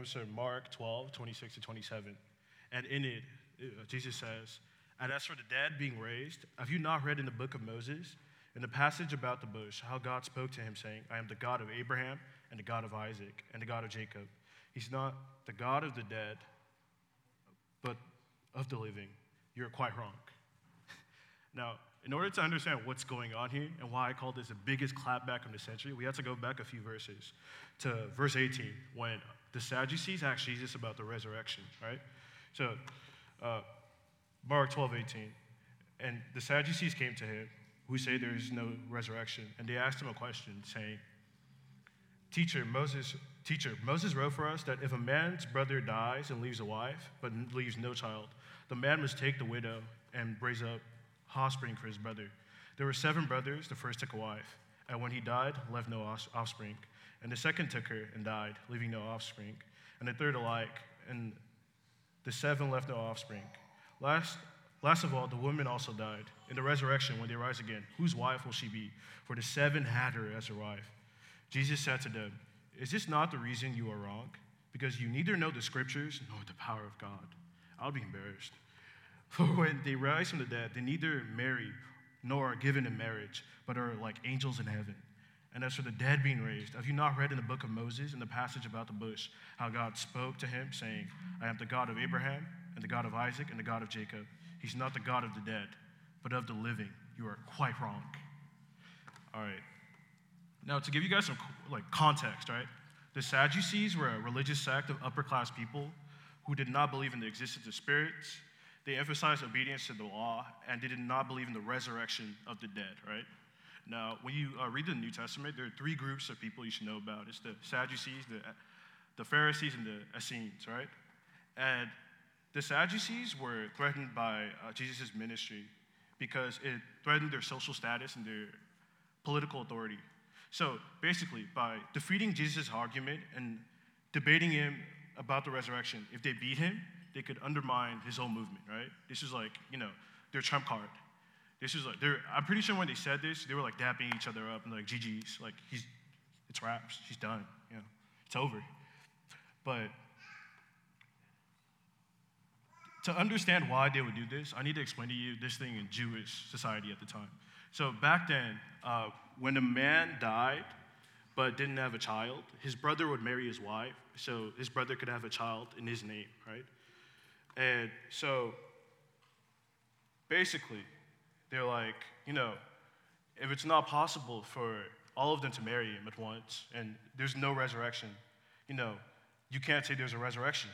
Comes Mark 12, 26 to 27. And in it, uh, Jesus says, And as for the dead being raised, have you not read in the book of Moses, in the passage about the bush, how God spoke to him, saying, I am the God of Abraham and the God of Isaac and the God of Jacob. He's not the God of the dead, but of the living. You're quite wrong. Now, in order to understand what's going on here and why I call this the biggest clapback of the century, we have to go back a few verses to verse 18 when the Sadducees asked Jesus about the resurrection, right? So, uh, Mark 12, 18. And the Sadducees came to him, who say there is no resurrection, and they asked him a question, saying, Teacher, Moses, teacher, Moses wrote for us that if a man's brother dies and leaves a wife, but leaves no child, the man must take the widow and raise up offspring for his brother. There were seven brothers. The first took a wife, and when he died, left no offspring. And the second took her and died, leaving no offspring. And the third alike, and the seven left no offspring. Last, last of all, the woman also died. In the resurrection, when they rise again, whose wife will she be? For the seven had her as a wife. Jesus said to them, Is this not the reason you are wrong? Because you neither know the scriptures nor the power of God. I'll be embarrassed. For when they rise from the dead, they neither marry nor are given in marriage, but are like angels in heaven. And as for the dead being raised, have you not read in the book of Moses, in the passage about the bush, how God spoke to him, saying, I am the God of Abraham, and the God of Isaac, and the God of Jacob? He's not the God of the dead, but of the living. You are quite wrong. All right. Now, to give you guys some like context, right? The Sadducees were a religious sect of upper class people who did not believe in the existence of spirits. They emphasized obedience to the law, and they did not believe in the resurrection of the dead, right? Now, when you uh, read the New Testament, there are three groups of people you should know about. It's the Sadducees, the, the Pharisees, and the Essenes, right? And the Sadducees were threatened by uh, Jesus' ministry because it threatened their social status and their political authority. So basically, by defeating Jesus' argument and debating him about the resurrection, if they beat him, they could undermine his whole movement, right? This is like, you know, their trump card. This is like, they're, I'm pretty sure when they said this, they were like dapping each other up and like, GG's, like, he's, it's wraps, he's done, you know, it's over. But to understand why they would do this, I need to explain to you this thing in Jewish society at the time. So back then, uh, when a man died but didn't have a child, his brother would marry his wife, so his brother could have a child in his name, right? And so basically, they're like, you know, if it's not possible for all of them to marry him at once and there's no resurrection, you know, you can't say there's a resurrection.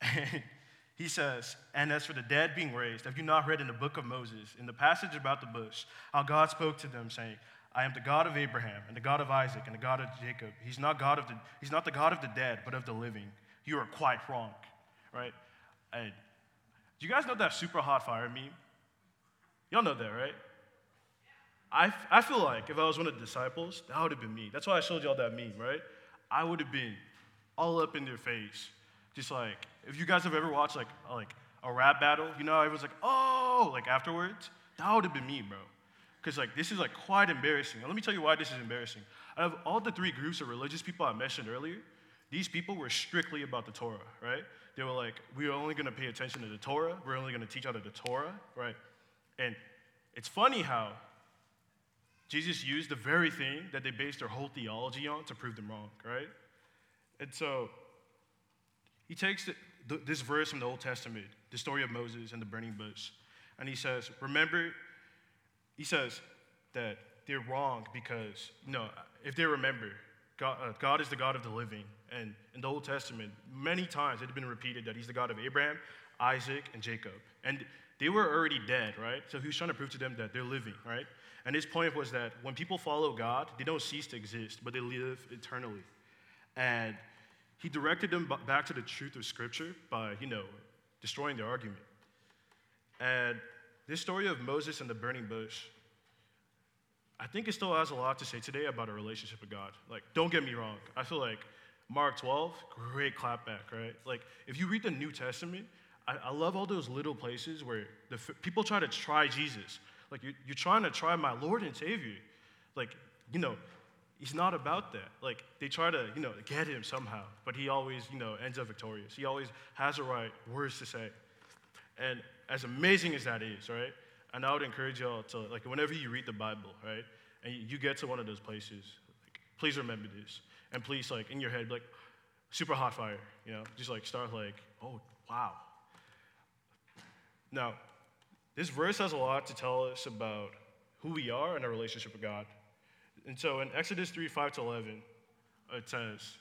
And he says, And as for the dead being raised, have you not read in the book of Moses, in the passage about the bush, how God spoke to them, saying, I am the God of Abraham and the God of Isaac and the God of Jacob. He's not God of the He's not the God of the dead, but of the living. You are quite wrong. Right? And do you guys know that super hot fire meme? Y'all know that, right? I, I feel like if I was one of the disciples, that would have been me. That's why I showed y'all that meme, right? I would have been all up in their face. Just like, if you guys have ever watched like, like a rap battle, you know, how everyone's like, oh, like afterwards, that would have been me, bro. Because like this is like quite embarrassing. And let me tell you why this is embarrassing. Out of all the three groups of religious people I mentioned earlier, these people were strictly about the Torah, right? They were like, we're only gonna pay attention to the Torah, we're only gonna teach out of the Torah, right? And it's funny how Jesus used the very thing that they based their whole theology on to prove them wrong, right? And so he takes the, the, this verse from the Old Testament, the story of Moses and the burning bush, and he says, Remember, he says that they're wrong because, know, if they remember, God, uh, God, is the God of the living. And in the Old Testament, many times it had been repeated that He's the God of Abraham, Isaac, and Jacob. And they were already dead, right? So He was trying to prove to them that they're living, right? And his point was that when people follow God, they don't cease to exist, but they live eternally. And he directed them back to the truth of Scripture by, you know, destroying their argument. And this story of Moses and the burning bush, I think it still has a lot to say today about our relationship with God. Like, don't get me wrong. I feel like Mark 12, great clapback, right? Like, if you read the New Testament, I, I love all those little places where the people try to try Jesus. Like, you're, you're trying to try my Lord and Savior. Like, you know, he's not about that. Like, they try to, you know, get him somehow, but he always, you know, ends up victorious. He always has the right words to say. And as amazing as that is, right? And I would encourage y'all to, like, whenever you read the Bible, right, and you get to one of those places, like, please remember this. And please, like, in your head, like, super hot fire, you know, just like start, like, oh, wow. Now, this verse has a lot to tell us about who we are and our relationship with God. And so in Exodus 3 5 to 11, it says,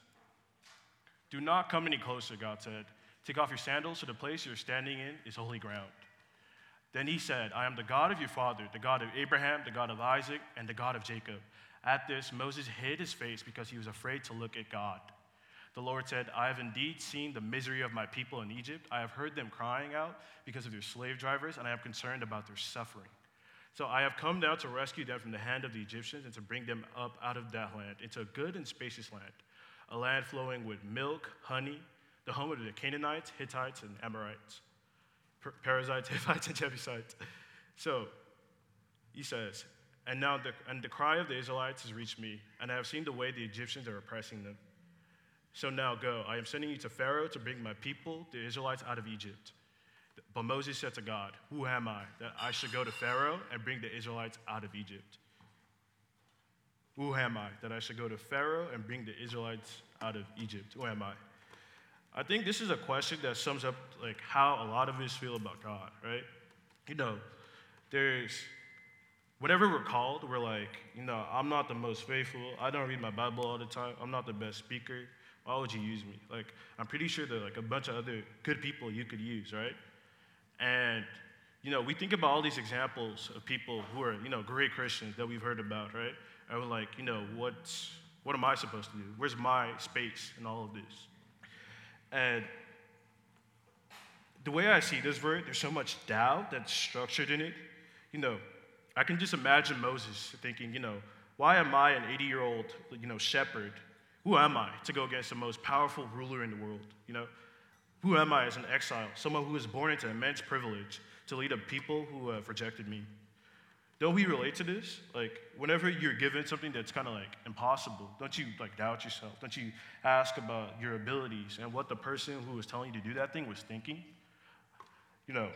Do not come any closer, God said. Take off your sandals, for the place you're standing in is holy ground. Then he said, I am the God of your father, the God of Abraham, the God of Isaac, and the God of Jacob. At this, Moses hid his face because he was afraid to look at God. The Lord said, I have indeed seen the misery of my people in Egypt. I have heard them crying out because of their slave drivers, and I am concerned about their suffering. So I have come down to rescue them from the hand of the Egyptians and to bring them up out of that land into a good and spacious land, a land flowing with milk, honey, the home of the Canaanites, Hittites, and Amorites, Perizzites, Hivites, and Jebusites. So he says, and now the, and the cry of the Israelites has reached me, and I have seen the way the Egyptians are oppressing them. So now go. I am sending you to Pharaoh to bring my people, the Israelites, out of Egypt. But Moses said to God, Who am I that I should go to Pharaoh and bring the Israelites out of Egypt? Who am I that I should go to Pharaoh and bring the Israelites out of Egypt? Who am I? I think this is a question that sums up like how a lot of us feel about God, right? You know, there's whatever we're called, we're like, you know, I'm not the most faithful. I don't read my Bible all the time. I'm not the best speaker. Why would you use me? Like, I'm pretty sure there are like a bunch of other good people you could use, right? And, you know, we think about all these examples of people who are, you know, great Christians that we've heard about, right? And we're like, you know, what's, what am I supposed to do? Where's my space in all of this? And the way I see this verse, there's so much doubt that's structured in it. You know, I can just imagine Moses thinking, you know, why am I an 80 year old, you know, shepherd? Who am I to go against the most powerful ruler in the world? You know, who am I as an exile, someone who was born into immense privilege to lead a people who have rejected me? Don't we relate to this? Like, whenever you're given something that's kind of like impossible, don't you like doubt yourself? Don't you ask about your abilities and what the person who was telling you to do that thing was thinking? You know,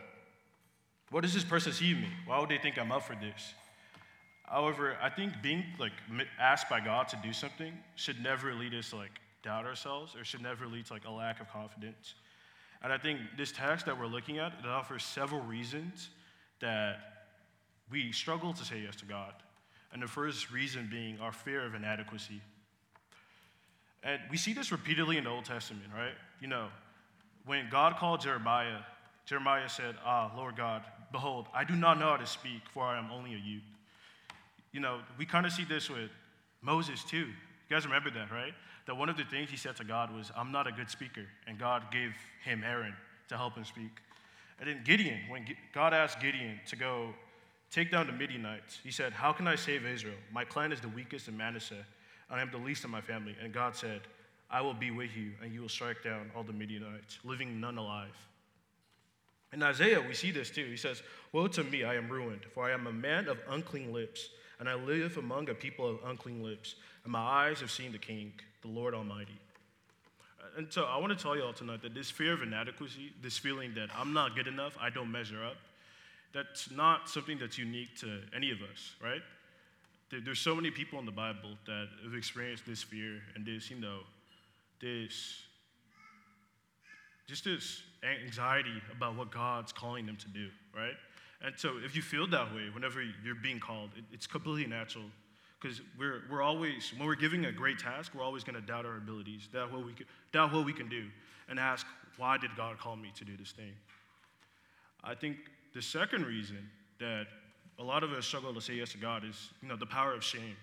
what does this person see me? Why would they think I'm up for this? However, I think being like asked by God to do something should never lead us to like doubt ourselves or should never lead to like a lack of confidence. And I think this text that we're looking at, it offers several reasons that we struggle to say yes to God. And the first reason being our fear of inadequacy. And we see this repeatedly in the Old Testament, right? You know, when God called Jeremiah, Jeremiah said, Ah, Lord God, behold, I do not know how to speak, for I am only a youth. You know, we kind of see this with Moses too. You guys remember that, right? that one of the things he said to God was, I'm not a good speaker. And God gave him Aaron to help him speak. And then Gideon, when God asked Gideon to go take down the Midianites, he said, How can I save Israel? My clan is the weakest in Manasseh, and I am the least in my family. And God said, I will be with you, and you will strike down all the Midianites, leaving none alive. In Isaiah, we see this too. He says, Woe to me, I am ruined, for I am a man of unclean lips, and I live among a people of unclean lips, and my eyes have seen the King the Lord Almighty. Uh, and so I want to tell you all tonight that this fear of inadequacy, this feeling that I'm not good enough, I don't measure up, that's not something that's unique to any of us, right? There's so many people in the Bible that have experienced this fear and this, you know, this, just this anxiety about what God's calling them to do, right? And so if you feel that way whenever you're being called, it's completely natural because we're, we're always, when we're giving a great task, we're always going to doubt our abilities, doubt what, we can, doubt what we can do, and ask, why did God call me to do this thing? I think the second reason that a lot of us struggle to say yes to God is, you know, the power of shame,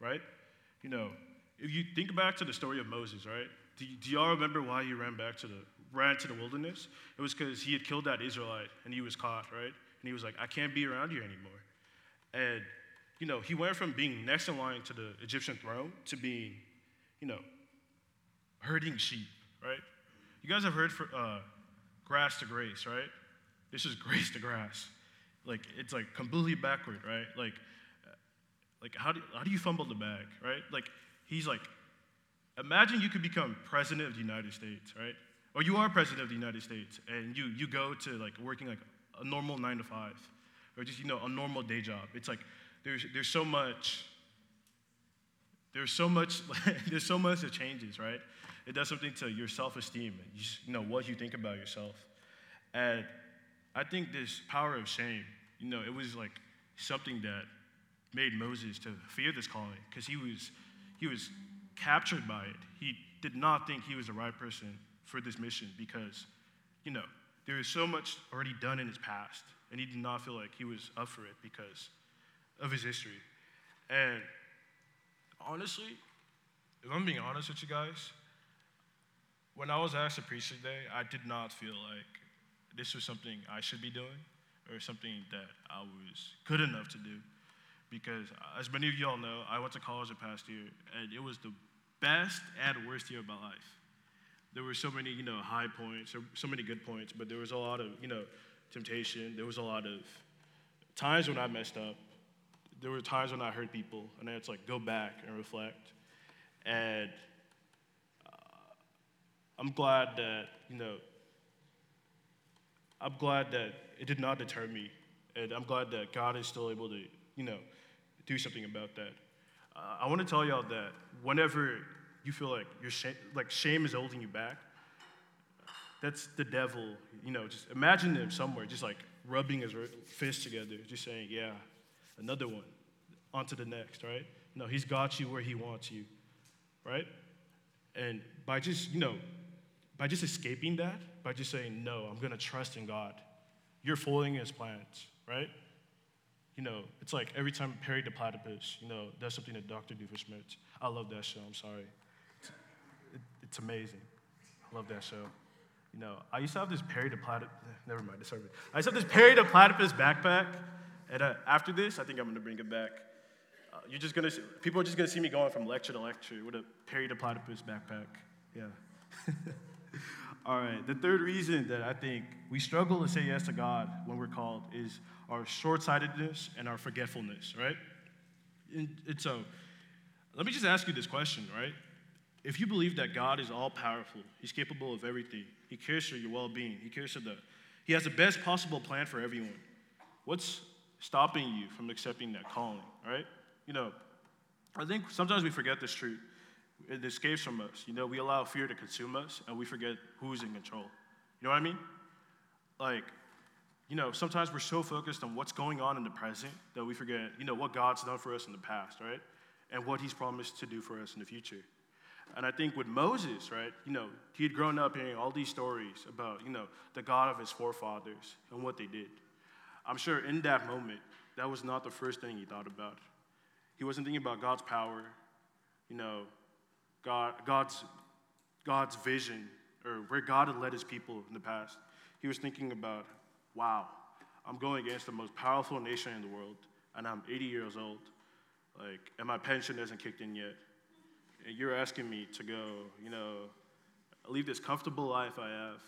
right? You know, if you think back to the story of Moses, right? Do, do y'all remember why he ran back to the ran to the wilderness? It was because he had killed that Israelite and he was caught, right? And he was like, I can't be around here anymore. And you know, he went from being next in line to the Egyptian throne to being, you know, herding sheep, right? You guys have heard for, uh, grass to grace, right? This just grace to grass. Like it's like completely backward, right? Like, uh, like how do, how do you fumble the bag, right? Like he's like, imagine you could become president of the United States, right? Or you are president of the United States, and you you go to like working like a normal nine to five, or just you know a normal day job. It's like there's there's so much. There's so much. there's so much that changes, right? It does something to your self-esteem, you know what you think about yourself, and I think this power of shame, you know, it was like something that made Moses to fear this calling because he was he was captured by it. He did not think he was the right person for this mission because, you know, there is so much already done in his past, and he did not feel like he was up for it because of his history. And honestly, if I'm being honest with you guys, when I was asked to preach today, I did not feel like this was something I should be doing or something that I was good enough to do. Because as many of y'all know, I went to college the past year, and it was the best and worst year of my life. There were so many, you know, high points, so many good points, but there was a lot of, you know, temptation. There was a lot of times when I messed up. There were times when I hurt people, and I had to like go back and reflect. And uh, I'm glad that, you know, I'm glad that it did not deter me. And I'm glad that God is still able to, you know, do something about that. Uh, I want to tell y'all that whenever you feel like your shame, like shame is holding you back, that's the devil. You know, just imagine him somewhere, just like rubbing his fists together, just saying, "Yeah, another one, on to the next." Right? No, he's got you where he wants you, right? And by just you know, by just escaping that, by just saying, "No, I'm gonna trust in God," you're following His plans, right? you know, it's like every time Perry the Platypus, you know, does something that Dr. Doofenshmirtz. I love that show, I'm sorry. It's, it, it's amazing. I love that show. You know, I used to have this Perry the Platypus, never mind. I used to have this Perry the Platypus backpack, and uh, after this, I think I'm gonna bring it back. Uh, you're just gonna, see, people are just gonna see me going from lecture to lecture with a Perry the Platypus backpack. Yeah. All right, the third reason that I think we struggle to say yes to God when we're called is our short sightedness and our forgetfulness, right? And, so, let me just ask you this question, right? If you believe that God is all powerful, He's capable of everything, He cares for your well being, He cares for the, He has the best possible plan for everyone, what's stopping you from accepting that calling, right? You know, I think sometimes we forget this truth it escapes from us. You know, we allow fear to consume us and we forget who's in control. You know what I mean? Like, you know, sometimes we're so focused on what's going on in the present that we forget, you know, what God's done for us in the past, right? And what he's promised to do for us in the future. And I think with Moses, right, you know, he had grown up hearing all these stories about, you know, the God of his forefathers and what they did. I'm sure in that moment, that was not the first thing he thought about. He wasn't thinking about God's power, you know, God, God's, God's vision or where God had led his people in the past. He was thinking about, wow, I'm going against the most powerful nation in the world, and I'm 80 years old. Like, and my pension hasn't kicked in yet. And you're asking me to go, you know, leave this comfortable life I have.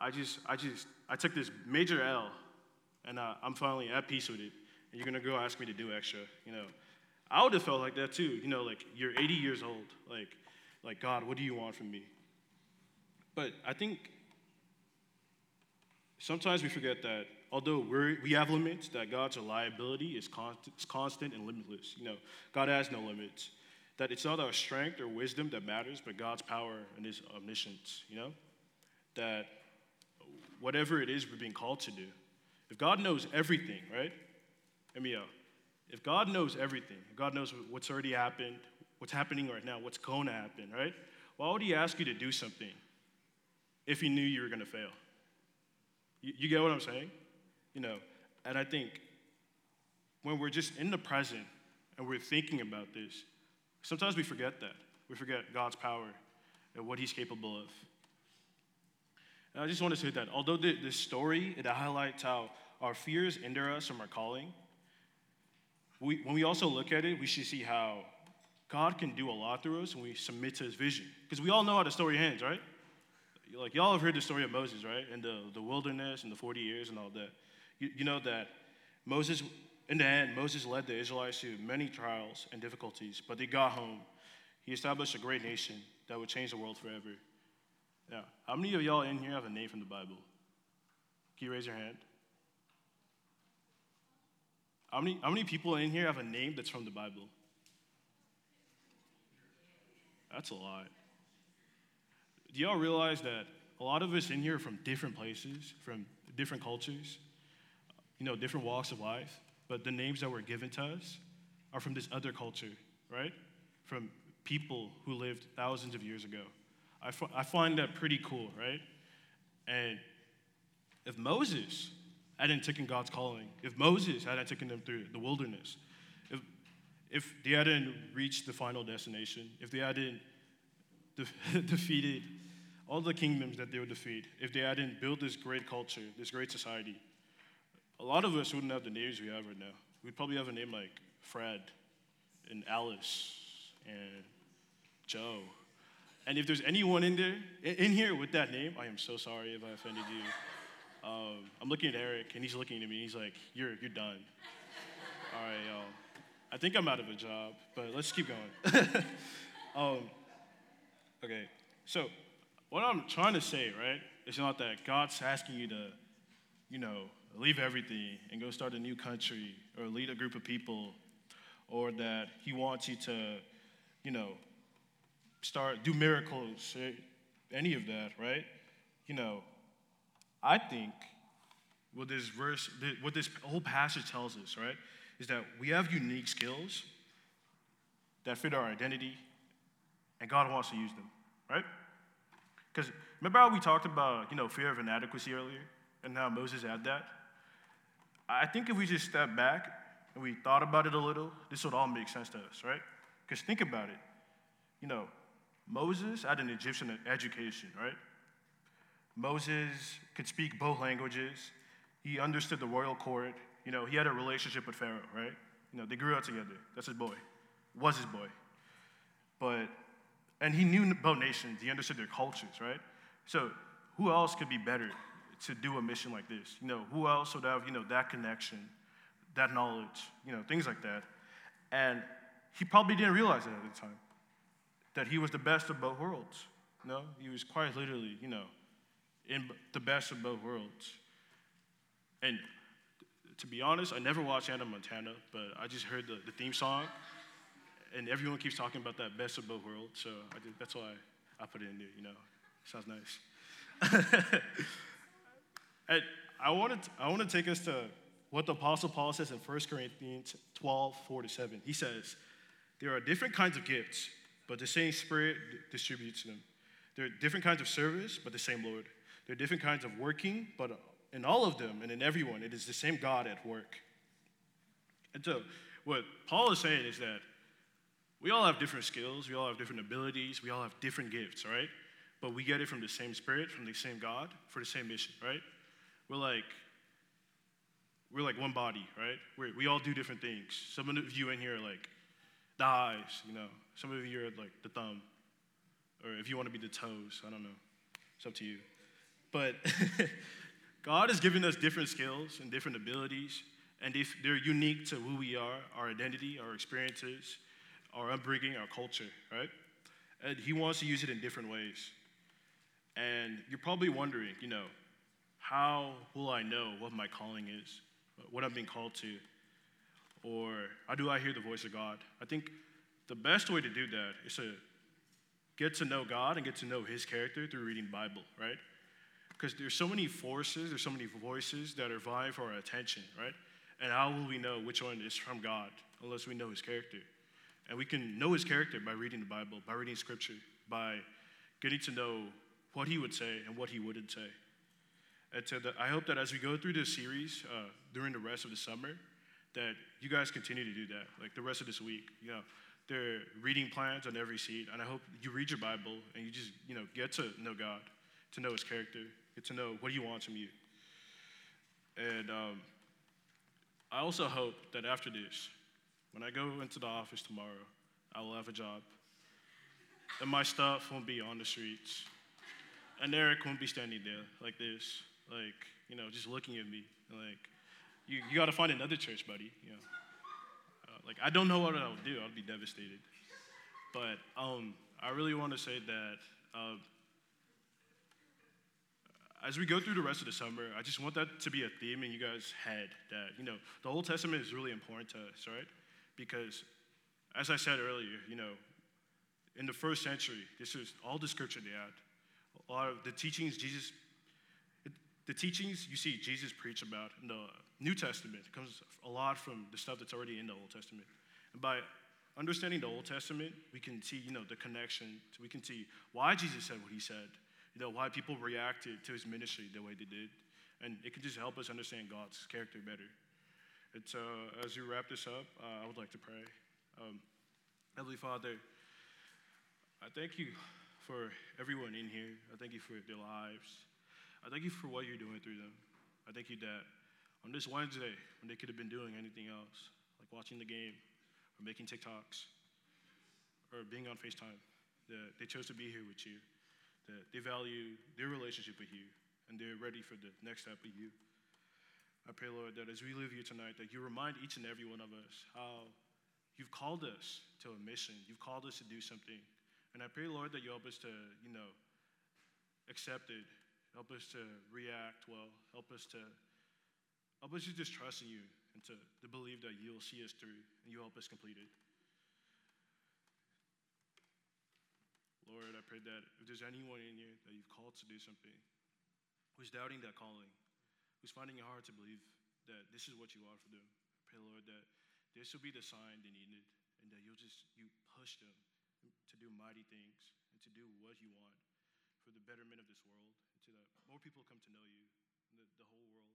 I just, I just, I took this major L, and uh, I'm finally at peace with it. And you're gonna go ask me to do extra, you know. I would have felt like that too. You know, like you're 80 years old. Like, like God, what do you want from me? But I think sometimes we forget that although we we have limits, that God's reliability is constant, is constant and limitless. You know, God has no limits. That it's not our strength or wisdom that matters, but God's power and His omniscience. You know, that whatever it is we're being called to do, if God knows everything, right? Hear me out. If God knows everything, God knows what's already happened, what's happening right now, what's going to happen, right? Why would He ask you to do something if He knew you were going to fail? You, you get what I'm saying? You know, and I think when we're just in the present and we're thinking about this, Sometimes we forget that. We forget God's power and what He's capable of. And I just want to say that although this story it highlights how our fears hinder us from our calling, we, when we also look at it, we should see how God can do a lot through us when we submit to His vision. Because we all know how the story ends, right? Like y'all have heard the story of Moses, right? And the, the wilderness and the 40 years and all that. You, you know that Moses, in the end, Moses led the Israelites through many trials and difficulties, but they got home. He established a great nation that would change the world forever. Now, how many of y'all in here have a name from the Bible? Can you raise your hand? How many, how many people in here have a name that's from the Bible? That's a lot. Do y'all realize that a lot of us in here are from different places, from different cultures, you know, different walks of life, but the names that were given to us are from this other culture, right? From people who lived thousands of years ago. I, f- I find that pretty cool, right? And if Moses hadn't taken God's calling, if Moses hadn't taken them through the wilderness, if, if they hadn't reached the final destination, if they hadn't de- defeated all the kingdoms that they would defeat, if they hadn't built this great culture, this great society, a lot of us wouldn't have the names we have right now. We'd probably have a name like Fred and Alice and Joe. And if there's anyone in there, in here with that name, I am so sorry if I offended you. Um, I'm looking at Eric, and he's looking at me. He's like, "You're, you're done." All right, y'all. I think I'm out of a job, but let's keep going. um, okay, so what I'm trying to say, right, is not that God's asking you to, you know, leave everything and go start a new country or lead a group of people, or that He wants you to, you know, start do miracles, eh, any of that, right? You know, I think what this verse, what this whole passage tells us, right, is that we have unique skills that fit our identity, and God wants to use them, right? Because remember how we talked about, you know, fear of inadequacy earlier, and how Moses had that. I think if we just step back and we thought about it a little, this would all make sense to us, right? Because think about it. You know, Moses had an Egyptian education, right? Moses could speak both languages. He understood the royal court. You know, he had a relationship with Pharaoh, right? You know, they grew up together. That's his boy. Was his boy. But, and he knew both nations. He understood their cultures, right? So, who else could be better to do a mission like this? You know, who else would have, you know, that connection, that knowledge, you know, things like that. And he probably didn't realize it at the time that he was the best of both worlds. No, he was quite literally, you know, in the best of both worlds. And to be honest, I never watched Hannah Montana, but I just heard the, the theme song, and everyone keeps talking about that best of both worlds. So did, that's why I put it in there. You know, sounds nice. and I want to I want to take us to what the Apostle Paul says in 1 Corinthians 12, 4 to 7. He says, There are different kinds of gifts but the same Spirit distributes them. There are different kinds of service, but the same Lord. There are different kinds of working, but in all of them and in everyone, it is the same God at work. And so, what Paul is saying is that we all have different skills, we all have different abilities, we all have different gifts, right? But we get it from the same Spirit, from the same God, for the same mission, right? We're like, we're like one body, right? We're, we all do different things. Some of you in here are like the eyes, you know. Some of you are like the thumb, or if you want to be the toes, I don't know. It's up to you. But God has given us different skills and different abilities, and if they're unique to who we are, our identity, our experiences, our upbringing, our culture, right? And He wants to use it in different ways. And you're probably wondering, you know, how will I know what my calling is, what I'm being called to? Or how do I hear the voice of God? I think the best way to do that is to get to know God and get to know His character through reading Bible, right? Because there's so many forces, there's so many voices that are vying for our attention, right? And how will we know which one is from God unless we know His character? And we can know His character by reading the Bible, by reading Scripture, by getting to know what He would say and what He wouldn't say. And so the, I hope that as we go through this series uh, during the rest of the summer, that you guys continue to do that, like the rest of this week. You know, there are reading plans on every seat, and I hope you read your Bible and you just, you know, get to know God, to know His character, get to know what do you want from you. And um, I also hope that after this, when I go into the office tomorrow, I will have a job, and my stuff won't be on the streets, and Eric won't be standing there like this, like, you know, just looking at me, like, you, you got to find another church, buddy, you know. Uh, like, I don't know what I would do. I'd be devastated. But um, I really want to say that uh, as we go through the rest of the summer, I just want that to be a theme in you guys' head that, you know, the Old Testament is really important to us, right? Because, as I said earlier, you know, in the first century, this is all the scripture they had. A lot of the teachings Jesus, the teachings you see Jesus preach about in the New Testament comes a lot from the stuff that's already in the Old Testament. And by understanding the Old Testament, we can see, you know, the connection. We can see why Jesus said what he said you know, why people reacted to his ministry the way they did. And it can just help us understand God's character better. And so, as we wrap this up, uh, I would like to pray. Um, Heavenly Father, I thank you for everyone in here. I thank you for their lives. I thank you for what you're doing through them. I thank you that on this Wednesday, when they could have been doing anything else, like watching the game or making TikToks or being on FaceTime, that they chose to be here with you that they value their relationship with you and they're ready for the next step with you. I pray, Lord, that as we live here tonight, that you remind each and every one of us how you've called us to a mission. You've called us to do something. And I pray, Lord, that you help us to, you know, accept it. Help us to react well. Help us to help us to just trust in you and to, to believe that you'll see us through and you help us complete it. Lord, I pray that if there's anyone in here that you've called to do something, who's doubting that calling, who's finding it hard to believe that this is what you want for them, pray, Lord, that this will be the sign they needed, and that you'll just you push them to do mighty things and to do what you want for the betterment of this world, and to that more people come to know you, that the whole world